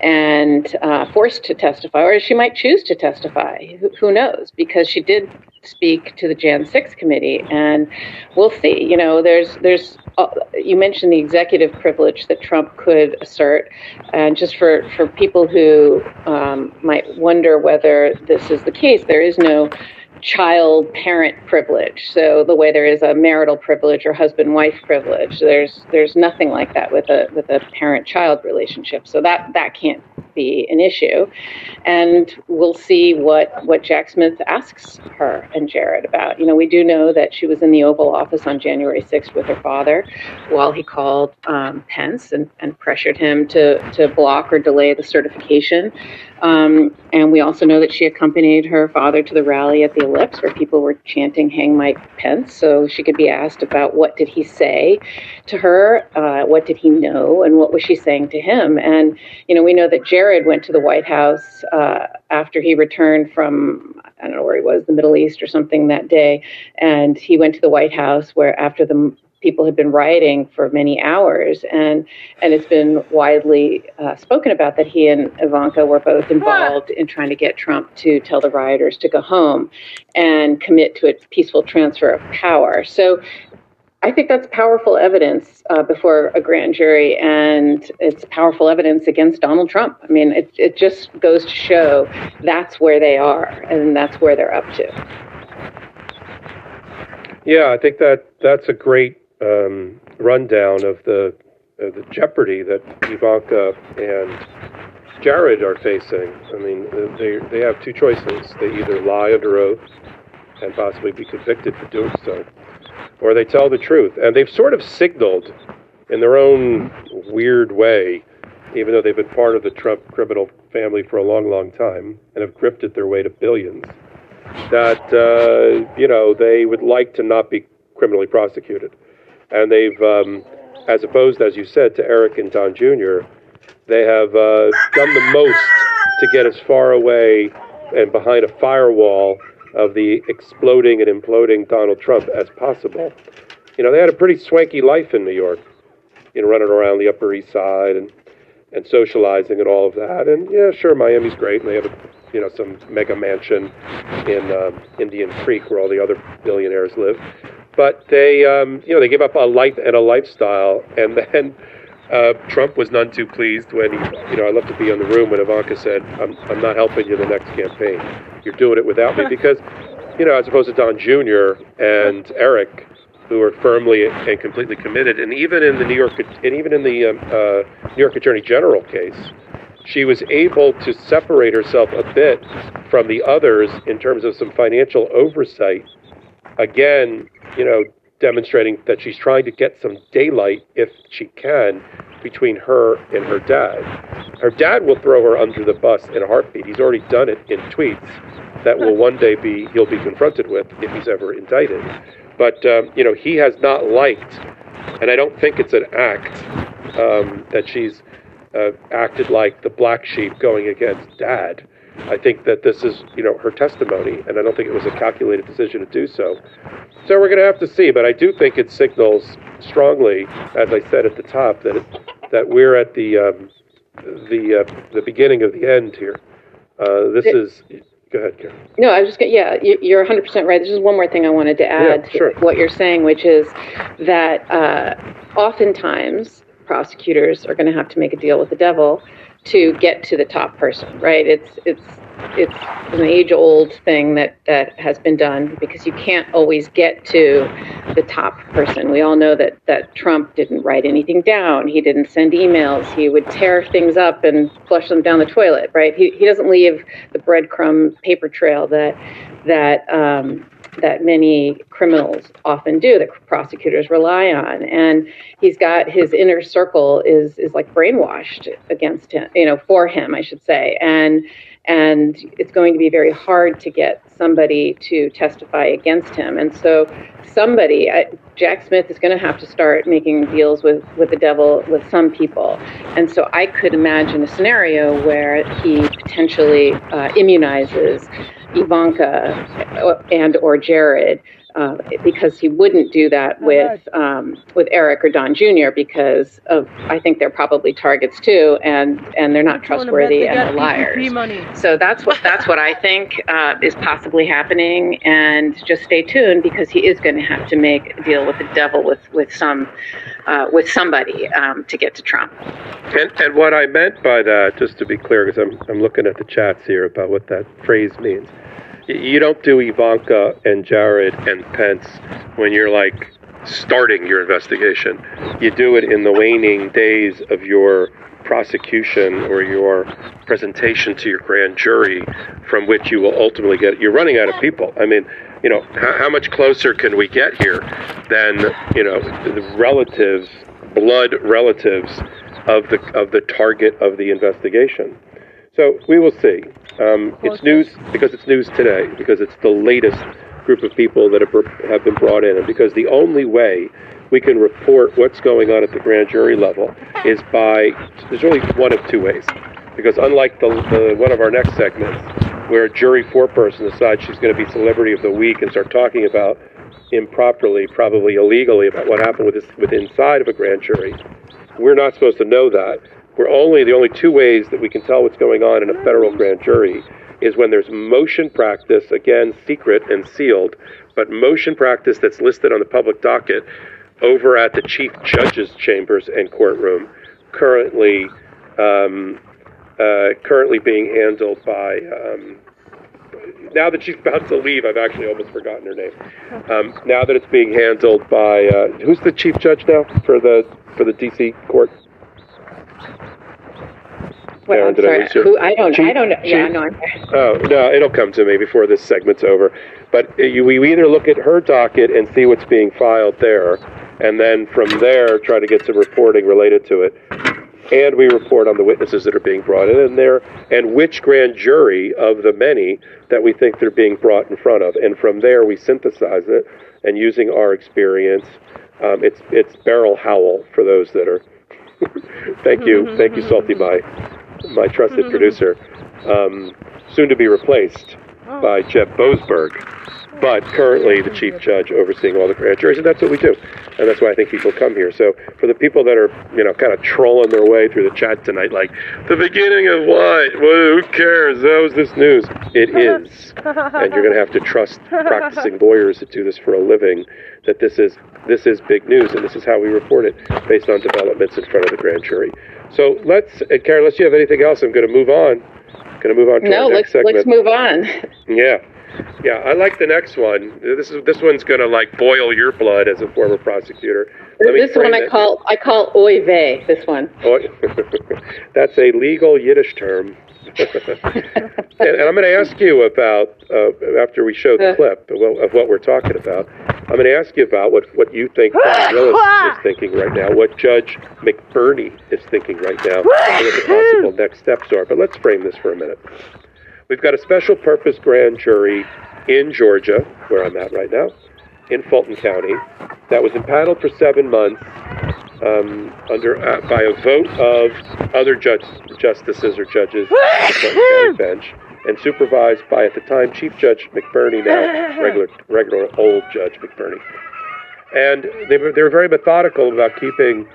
and uh, forced to testify, or she might choose to testify. Who, who knows? Because she did speak to the Jan 6 committee, and we'll see. You know, there's there's uh, you mentioned the executive privilege that Trump could assert, and just for for people who um, might wonder whether this is the case, there is no child parent privilege. So the way there is a marital privilege or husband wife privilege, there's there's nothing like that with a with a parent child relationship. So that that can't be an issue. And we'll see what what Jack Smith asks her and Jared about. You know, we do know that she was in the Oval Office on January 6th with her father while he called um, Pence and, and pressured him to to block or delay the certification. Um, and we also know that she accompanied her father to the rally at the Ellipse where people were chanting "Hang Mike Pence," so she could be asked about what did he say to her, uh, what did he know, and what was she saying to him. And you know, we know that Jared went to the White House uh, after he returned from I don't know where he was, the Middle East or something that day, and he went to the White House where after the people had been rioting for many hours, and and it's been widely uh, spoken about that he and Ivanka were both involved in trying to get Trump to tell the rioters to go home and commit to a peaceful transfer of power. So. I think that's powerful evidence uh, before a grand jury, and it's powerful evidence against Donald Trump. I mean, it, it just goes to show that's where they are, and that's where they're up to. Yeah, I think that that's a great um, rundown of the uh, the jeopardy that Ivanka and Jared are facing. I mean, they they have two choices: they either lie under oath and possibly be convicted for doing so, or they tell the truth. And they've sort of signaled, in their own weird way, even though they've been part of the Trump criminal family for a long, long time and have grifted their way to billions, that uh, you know they would like to not be criminally prosecuted, and they've, um, as opposed, as you said, to Eric and Don Jr., they have uh, done the most to get as far away and behind a firewall of the exploding and imploding Donald Trump as possible. You know, they had a pretty swanky life in New York, you know, running around the Upper East Side and and socializing and all of that. And yeah, sure, Miami's great, and they have a, you know some mega mansion in um, Indian Creek where all the other billionaires live. But they, um, you know, they give up a life and a lifestyle, and then. Uh, Trump was none too pleased when he, you know, I love to be in the room when Ivanka said, I'm, I'm not helping you the next campaign. You're doing it without me. Because, you know, as opposed to Don Jr. and Eric, who are firmly and completely committed, and even in the New York, and even in the um, uh, New York Attorney General case, she was able to separate herself a bit from the others in terms of some financial oversight. Again, you know, demonstrating that she's trying to get some daylight, if she can, between her and her dad. Her dad will throw her under the bus in a heartbeat. He's already done it in tweets that will one day be he'll be confronted with if he's ever indicted. But um, you know, he has not liked, and I don't think it's an act um, that she's uh, acted like the black sheep going against dad. I think that this is, you know, her testimony, and I don't think it was a calculated decision to do so. So we're going to have to see, but I do think it signals strongly, as I said at the top, that it, that we're at the um, the uh, the beginning of the end here. Uh, this is. Go ahead, Karen. No, I was just yeah, you- you're 100% right. There's just one more thing I wanted to add sure. to what you're saying, which is that uh, oftentimes prosecutors are going to have to make a deal with the devil to get to the top person, right? It's it's it's an age-old thing that that has been done because you can't always get to the top person. We all know that that Trump didn't write anything down. He didn't send emails. He would tear things up and flush them down the toilet, right? He he doesn't leave the breadcrumb paper trail that that um, that many criminals often do that prosecutors rely on. And he's got his inner circle is is like brainwashed against him you know for him i should say. And and it's going to be very hard to get somebody to testify against him. And so somebody jack smith is going to have to start making deals with with the devil with some people. And so i could imagine a scenario where he potentially uh, immunizes Ivanka and or Jared uh, because he wouldn't do that with um, with Eric or Don Jr. because of I think they're probably targets too and and they're not trustworthy and they're liars. money. So that's what that's what I think uh, is possibly happening and just stay tuned because he is going to have to make a deal with the devil with with some uh, with somebody um, to get to Trump. And, and what I meant by that, just to be clear, because I'm, I'm looking at the chats here about what that phrase means. You don't do Ivanka and Jared and Pence when you're like starting your investigation. You do it in the waning days of your prosecution or your presentation to your grand jury, from which you will ultimately get. You're running out of people. I mean, you know, how, how much closer can we get here than you know the relatives, blood relatives of the of the target of the investigation? So we will see. Um, it's news because it's news today, because it's the latest group of people that have, have been brought in, and because the only way we can report what's going on at the grand jury level is by there's really one of two ways. Because unlike the, the one of our next segments, where a jury foreperson decides she's going to be celebrity of the week and start talking about improperly, probably illegally, about what happened with this, with inside of a grand jury, we're not supposed to know that. We're only the only two ways that we can tell what's going on in a federal grand jury is when there's motion practice, again secret and sealed, but motion practice that's listed on the public docket over at the chief judge's chambers and courtroom, currently um, uh, currently being handled by. Um, now that she's about to leave, I've actually almost forgotten her name. Um, now that it's being handled by uh, who's the chief judge now for the for the D.C. court? Well, Karen, I'm did I sorry. lose you? Who, I don't. I don't know. Yeah, no. I'm, Oh no, it'll come to me before this segment's over. But uh, you, we either look at her docket and see what's being filed there, and then from there try to get some reporting related to it, and we report on the witnesses that are being brought in, and there, and which grand jury of the many that we think they're being brought in front of, and from there we synthesize it, and using our experience, um, it's it's Beryl Howell for those that are. thank you, thank you, Salty, my my trusted producer, um, soon to be replaced by Jeff Boasberg, but currently the chief judge overseeing all the grand juries, and that's what we do, and that's why I think people come here. So for the people that are you know kind of trolling their way through the chat tonight, like the beginning of what? Well, who cares? That was this news. It is, and you're going to have to trust practicing lawyers that do this for a living that this is this is big news, and this is how we report it based on developments in front of the grand jury. So let's, uh, Karen, unless you have anything else, I'm going to move on. Going to move on to No, our let's next segment. let's move on. Yeah, yeah, I like the next one. This is this one's going to like boil your blood as a former prosecutor. This one I call I call oy vey. This one. That's a legal Yiddish term. and, and I'm going to ask you about uh, after we show the clip of what- we're talking about. I'm going to ask you about what what you think Willis is thinking right now, what Judge McBurney is thinking right now, and what the possible next steps are. But let's frame this for a minute. We've got a special purpose grand jury in Georgia, where I'm at right now, in Fulton County, that was impaneled for seven months um, under uh, by a vote of other judge, justices or judges on the Fulton County bench, and supervised by at the time Chief Judge McBurney, now regular regular old Judge McBurney. And they were, they were very methodical about keeping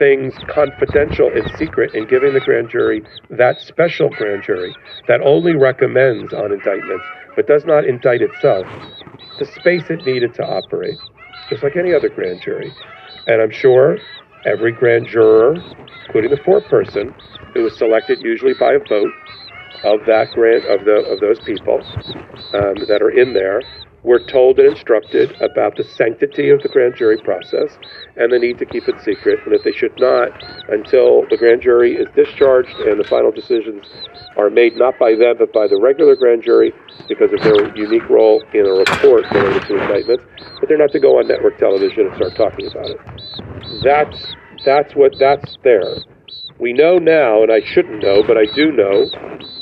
things confidential and secret and giving the grand jury that special grand jury that only recommends on indictments but does not indict itself the space it needed to operate, just like any other grand jury. And I'm sure every grand juror, including the foreperson, who was selected usually by a vote of that grant of the of those people um, that are in there, were told and instructed about the sanctity of the grand jury process and the need to keep it secret, and that they should not, until the grand jury is discharged and the final decisions are made not by them but by the regular grand jury because of their unique role in a report related to indictments, but they're not to go on network television and start talking about it. That's that's what that's there. We know now, and I shouldn't know, but I do know,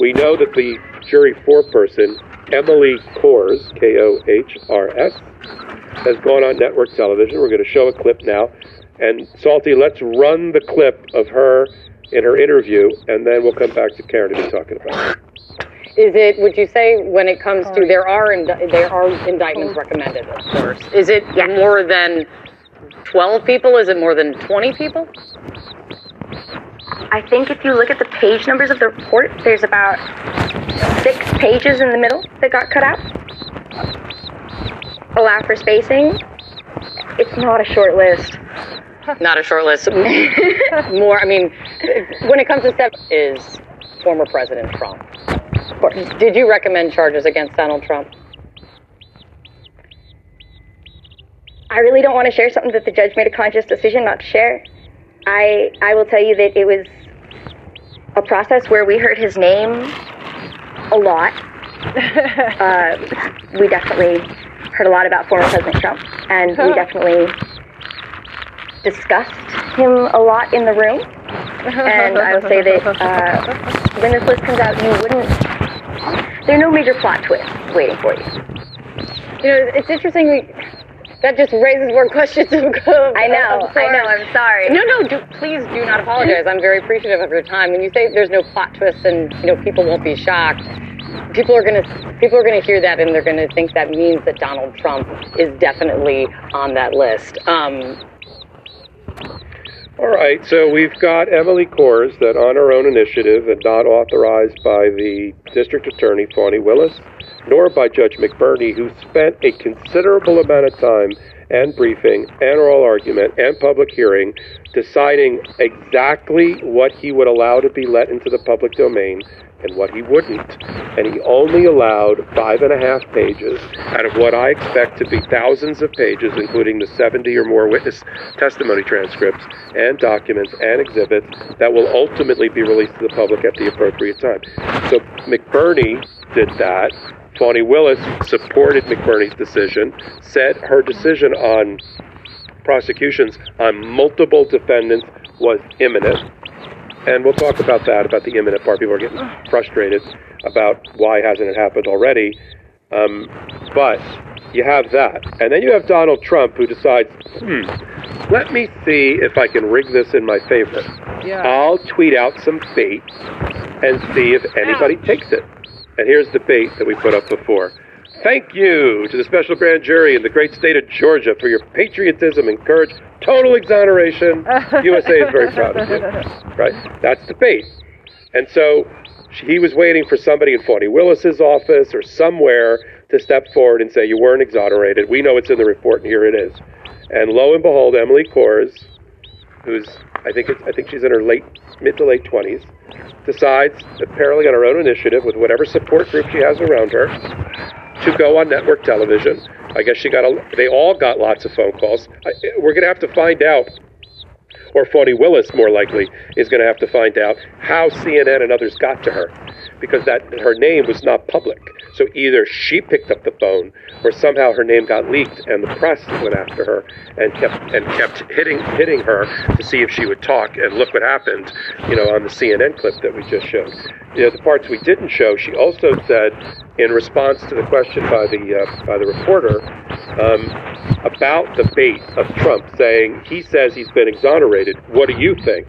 we know that the jury foreperson, Emily Kohrs, K O H R S, has gone on network television. We're going to show a clip now. And Salty, let's run the clip of her in her interview, and then we'll come back to Karen to be talking about it. Is it? Would you say when it comes to there are indi- there are indictments oh. recommended, of course. Is it more than twelve people? Is it more than twenty people? I think if you look at the page numbers of the report, there's about six pages in the middle that got cut out. Allow for spacing. It's not a short list. Not a short list. more. I mean, when it comes to step is former President Trump. Of course. Did you recommend charges against Donald Trump? I really don't want to share something that the judge made a conscious decision not to share. I I will tell you that it was a process where we heard his name a lot. uh, we definitely heard a lot about former President Trump, and we definitely discussed him a lot in the room. And I will say that uh, when this list comes out, you wouldn't. There are no major plot twists waiting for you. You know, it's interesting. We, that just raises more questions. Of, I know, I know. I'm sorry. No, no. Do, please do not apologize. I'm very appreciative of your time. When you say there's no plot twists and you know people won't be shocked, people are gonna people are gonna hear that and they're gonna think that means that Donald Trump is definitely on that list. Um, All right, so we've got Emily Kohrs that on her own initiative and not authorized by the district attorney, Fani Willis, nor by Judge McBurney, who spent a considerable amount of time and briefing and oral argument and public hearing deciding exactly what he would allow to be let into the public domain and what he wouldn't. And he only allowed five and a half pages out of what I expect to be thousands of pages, including the 70 or more witness testimony transcripts and documents and exhibits that will ultimately be released to the public at the appropriate time. So McBurney did that. Fani Willis supported McBurney's decision, said her decision on prosecutions on multiple defendants was imminent. And we'll talk about that, about the imminent part. People are getting frustrated about why hasn't it happened already. Um, but you have that. And then you have Donald Trump who decides, hmm, let me see if I can rig this in my favor. Yeah. I'll tweet out some bait and see if anybody takes it. And here's the bait that we put up before. Thank you to the special grand jury in the great state of Georgia for your patriotism and courage. Total exoneration. USA is very proud of you. Right? That's the bait. And so he was waiting for somebody in Fani Willis's office or somewhere to step forward and say, You weren't exonerated. We know it's in the report, and here it is. And lo and behold, Emily Kohrs, who's I think it's, I think she's in her late mid to late twenties, decides apparently on her own initiative with whatever support group she has around her to go on network television. I guess she got a. They all got lots of phone calls. I, we're going to have to find out, or Fani Willis more likely is going to have to find out how CNN and others got to her, because that her name was not public. So either she picked up the phone, or somehow her name got leaked, and the press went after her and kept and kept hitting hitting her to see if she would talk. And look what happened, you know, on the CNN clip that we just showed. You know, the parts we didn't show, she also said in response to the question by the uh, by the reporter um, about the bait of Trump, saying he says he's been exonerated. What do you think?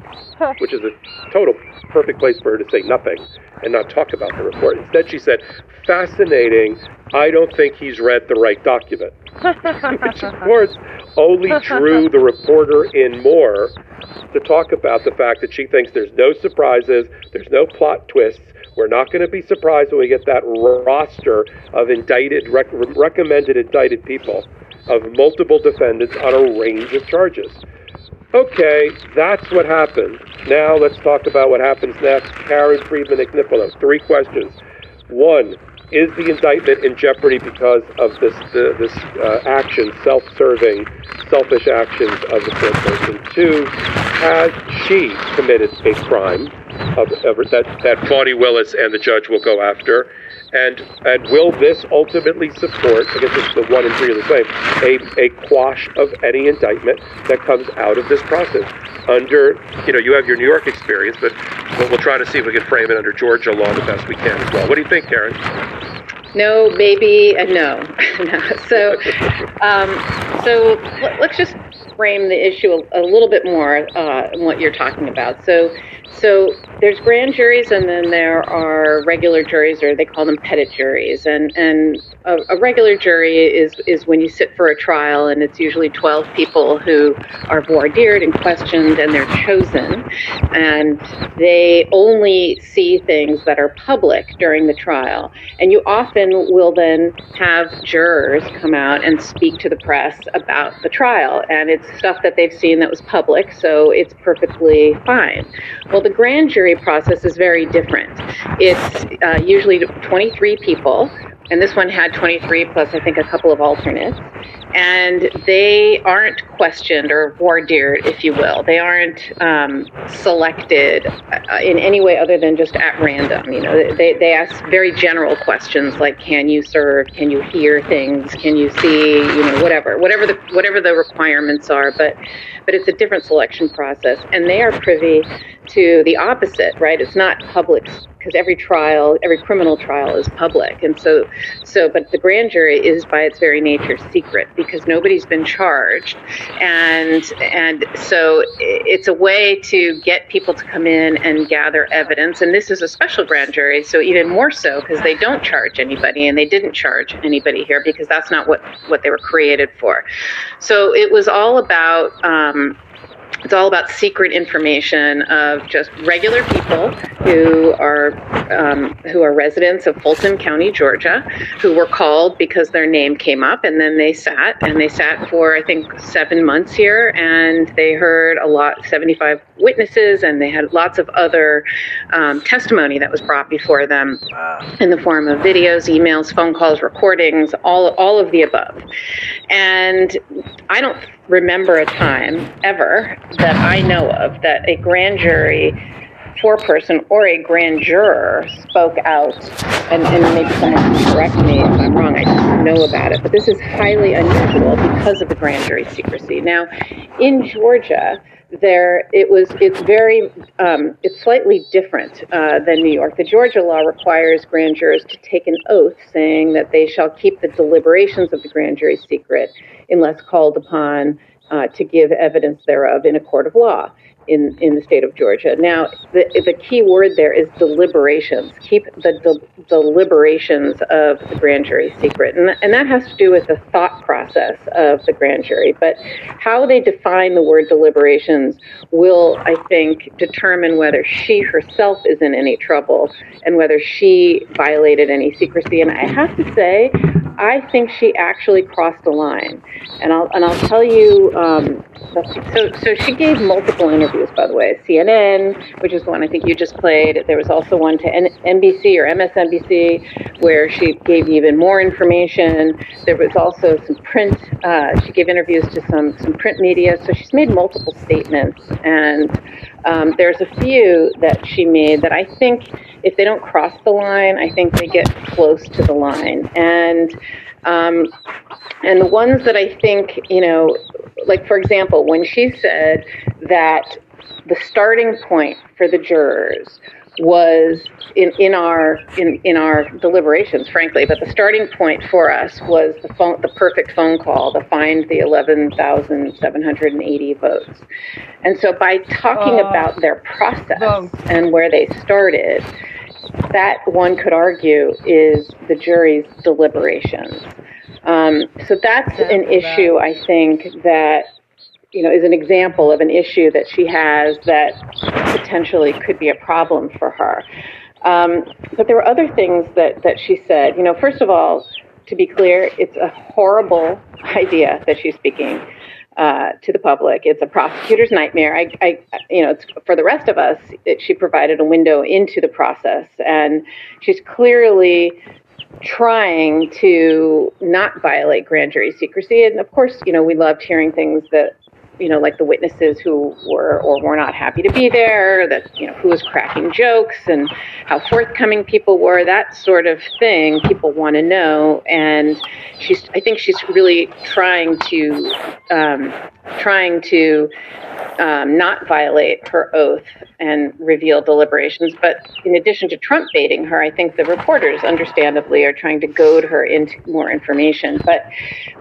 Which is a total perfect place for her to say nothing and not talk about the report. Instead, she said, "Fascinating. I don't think he's read the right document." Which, of course, only drew the reporter in more to talk about the fact that she thinks there's no surprises, there's no plot twists. We're not going to be surprised when we get that roster of indicted, rec- recommended indicted people of multiple defendants on a range of charges. Okay, that's what happened. Now let's talk about what happens next. Karen Friedman Agnifilo. Three questions. One, is the indictment in jeopardy because of this the, this uh, action, self-serving, selfish actions of the fourth person? Two, has she committed a crime of, of that that Fani Willis and the judge will go after? And and will this ultimately support? I guess it's the one and three of the same. A a quash of any indictment that comes out of this process. Under you know you have your New York experience, but we'll, try to see if we can frame it under Georgia law the best we can as well. What do you think, Karen? No, maybe, and no. no. So, um, so let's just frame the issue a, a little bit more uh, what you're talking about. So, so there's grand juries, and then there are regular juries, or they call them petit juries. And and a, a regular jury is is when you sit for a trial, and it's usually 12 people who are voir dired and questioned, and they're chosen, and they only see things that are public during the trial. And you often will then have jurors come out and speak to the press about the trial, and it's stuff that they've seen that was public, so it's perfectly fine. Well, the grand jury process is very different. It's uh, usually 23 people, and this one had 23 plus, I think, a couple of alternates. And they aren't questioned or voir if you will. They aren't um, selected uh, in any way other than just at random. You know, they, they ask very general questions like, "Can you serve? Can you hear things? Can you see? You know, whatever, whatever the whatever the requirements are." But but it's a different selection process, and they are privy to the opposite, right? It's not public because every trial, every criminal trial is public, and so so. But the grand jury is by its very nature secret because nobody's been charged, and and so it's a way to get people to come in and gather evidence. And this is a special grand jury, so even more so because they don't charge anybody, and they didn't charge anybody here because that's not what what they were created for. So it was all about. Um, important it's all about secret information of just regular people who are um, who are residents of Fulton County, Georgia, who were called because their name came up, and then they sat and they sat for I think seven months here, and they heard a lot, 75 witnesses, and they had lots of other um, testimony that was brought before them in the form of videos, emails, phone calls, recordings, all all of the above. And I don't remember a time ever that I know of that a grand jury foreperson or a grand juror spoke out, and, and maybe someone can correct me if I'm wrong, I don't know about it, but this is highly unusual because of the grand jury secrecy. Now, in Georgia, there it was it's very um, it's slightly different uh, than New York. The Georgia law requires grand jurors to take an oath saying that they shall keep the deliberations of the grand jury secret unless called upon uh, to give evidence thereof in a court of law. in, in the state of Georgia. Now, the, the key word there is deliberations. Keep the del- deliberations of the grand jury secret. And, and that has to do with the thought process of the grand jury. But how they define the word deliberations will, I think, determine whether she herself is in any trouble and whether she violated any secrecy. And I have to say, I think she actually crossed the line. And I'll, and I'll tell you, um, so, so she gave multiple interviews, by the way. CNN, which is the one I think you just played. There was also one to N- NBC or MSNBC where she gave even more information. There was also some print. Uh, she gave interviews to some some print media. So she's made multiple statements, and um, there's a few that she made that I think if they don't cross the line, I think they get close to the line. And um, and the ones that I think, you know, like for example, when she said that the starting point for the jurors was in, in our in, in our deliberations, frankly, but the starting point for us was the phone the perfect phone call to find the eleven thousand seven hundred and eighty votes. And so by talking Uh, about their process and where they started, that one could argue is the jury's deliberations. Um, so that's an issue I think that you know is an example of an issue that she has that potentially could be a problem for her. Um, but there were other things that that she said. You know, first of all, to be clear, it's a horrible idea that she's speaking uh, to the public. It's a prosecutor's nightmare. I, I you know, it's, for the rest of us, it, she provided a window into the process, and she's clearly trying to not violate grand jury secrecy. And of course, you know, we loved hearing things that, you know, like the witnesses who were or were not happy to be there, that, you know, who was cracking jokes and how forthcoming people were, that sort of thing people want to know. And she's, I think she's really trying to, um, trying to um, not violate her oath and reveal deliberations. But in addition to Trump baiting her, I think the reporters, understandably, are trying to goad her into more information. But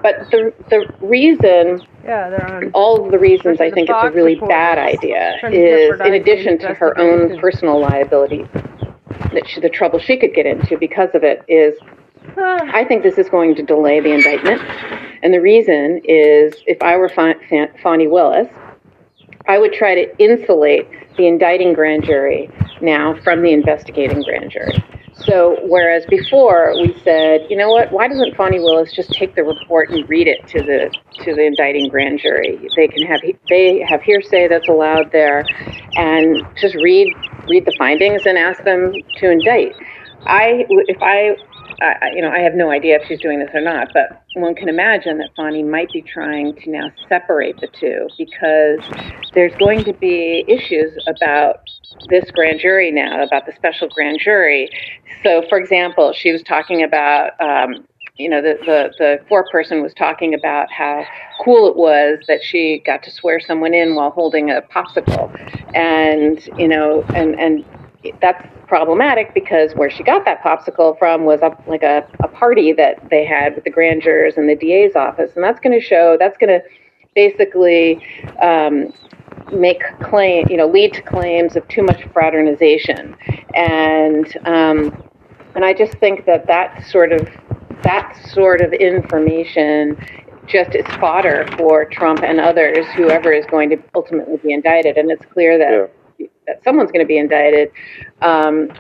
but the the reason, Yeah, they're on. all of the reasons I think it's a really bad idea is, in addition to her own personal liability, that she, the trouble she could get into because of it is I think this is going to delay the indictment. And the reason is if I were Fa- Fa- Fani Willis, I would try to insulate the indicting grand jury now from the investigating grand jury. So, whereas before we said, you know what, why doesn't Fani Willis just take the report and read it to the to the indicting grand jury? They can have they have hearsay that's allowed there, and just read read the findings and ask them to indict. I if I I, you know, I have no idea if she's doing this or not, but one can imagine that Fani might be trying to now separate the two because there's going to be issues about this grand jury now, about the special grand jury. So, for example, she was talking about, um, you know, the, the, the foreperson was talking about how cool it was that she got to swear someone in while holding a popsicle. And, you know, and, and that's problematic because where she got that popsicle from was a, like a, a party that they had with the grand jurors and the DA's office. And that's going to show, that's going to basically um, make claim, you know, lead to claims of too much fraternization. And, um, and I just think that that sort of, that sort of information just is fodder for Trump and others, whoever is going to ultimately be indicted. And it's clear that that someone's going to be indicted, um,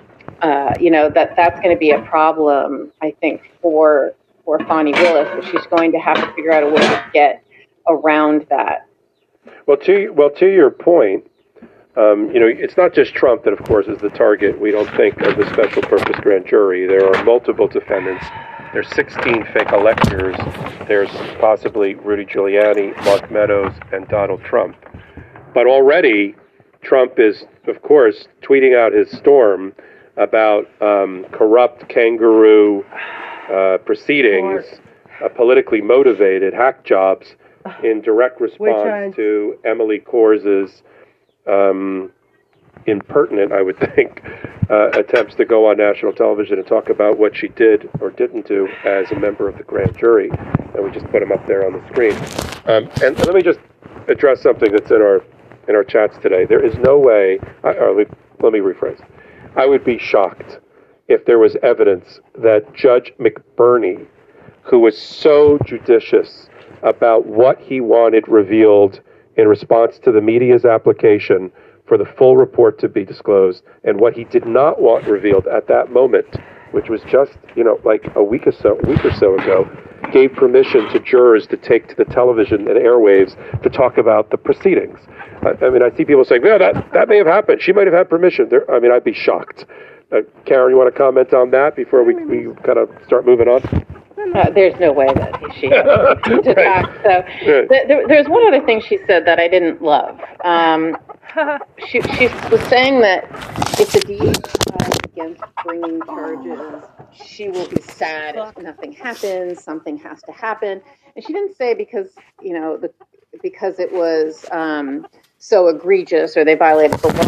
uh, you know, that that's going to be a problem, I think, for for Fani Willis, that she's going to have to figure out a way to get around that. Well, to well to your point, um, you know, it's not just Trump that, of course, is the target. We don't think of the special purpose grand jury. There are multiple defendants. There's 16 fake electors. There's possibly Rudy Giuliani, Mark Meadows, and Donald Trump. But already, Trump is, of course, tweeting out his storm about um, corrupt kangaroo uh, proceedings, uh, politically motivated hack jobs, in direct response to Emily Kohrs's um, impertinent, I would think, uh, attempts to go on national television and talk about what she did or didn't do as a member of the grand jury. And we just put them up there on the screen. Um, and let me just address something that's in our in our chats today. There is no way. Or let me rephrase. I would be shocked if there was evidence that Judge McBurney, who was so judicious about what he wanted revealed in response to the media's application for the full report to be disclosed, and what he did not want revealed at that moment, which was just you know like a week or so week or so ago, gave permission to jurors to take to the television and airwaves to talk about the proceedings. I, I mean, I see people saying, "Yeah, that that may have happened. She might have had permission." There, I mean, I'd be shocked. Uh, Karen, you want to comment on that before we, we kind of start moving on? There's no way that she to Right. talk. So Right. th- there, there's one other thing she said that I didn't love. Um, she, she was saying that if the DA decides against bringing charges, she will be sad if nothing happens. Something has to happen, and she didn't say because you know the because it was um, so egregious or they violated the law.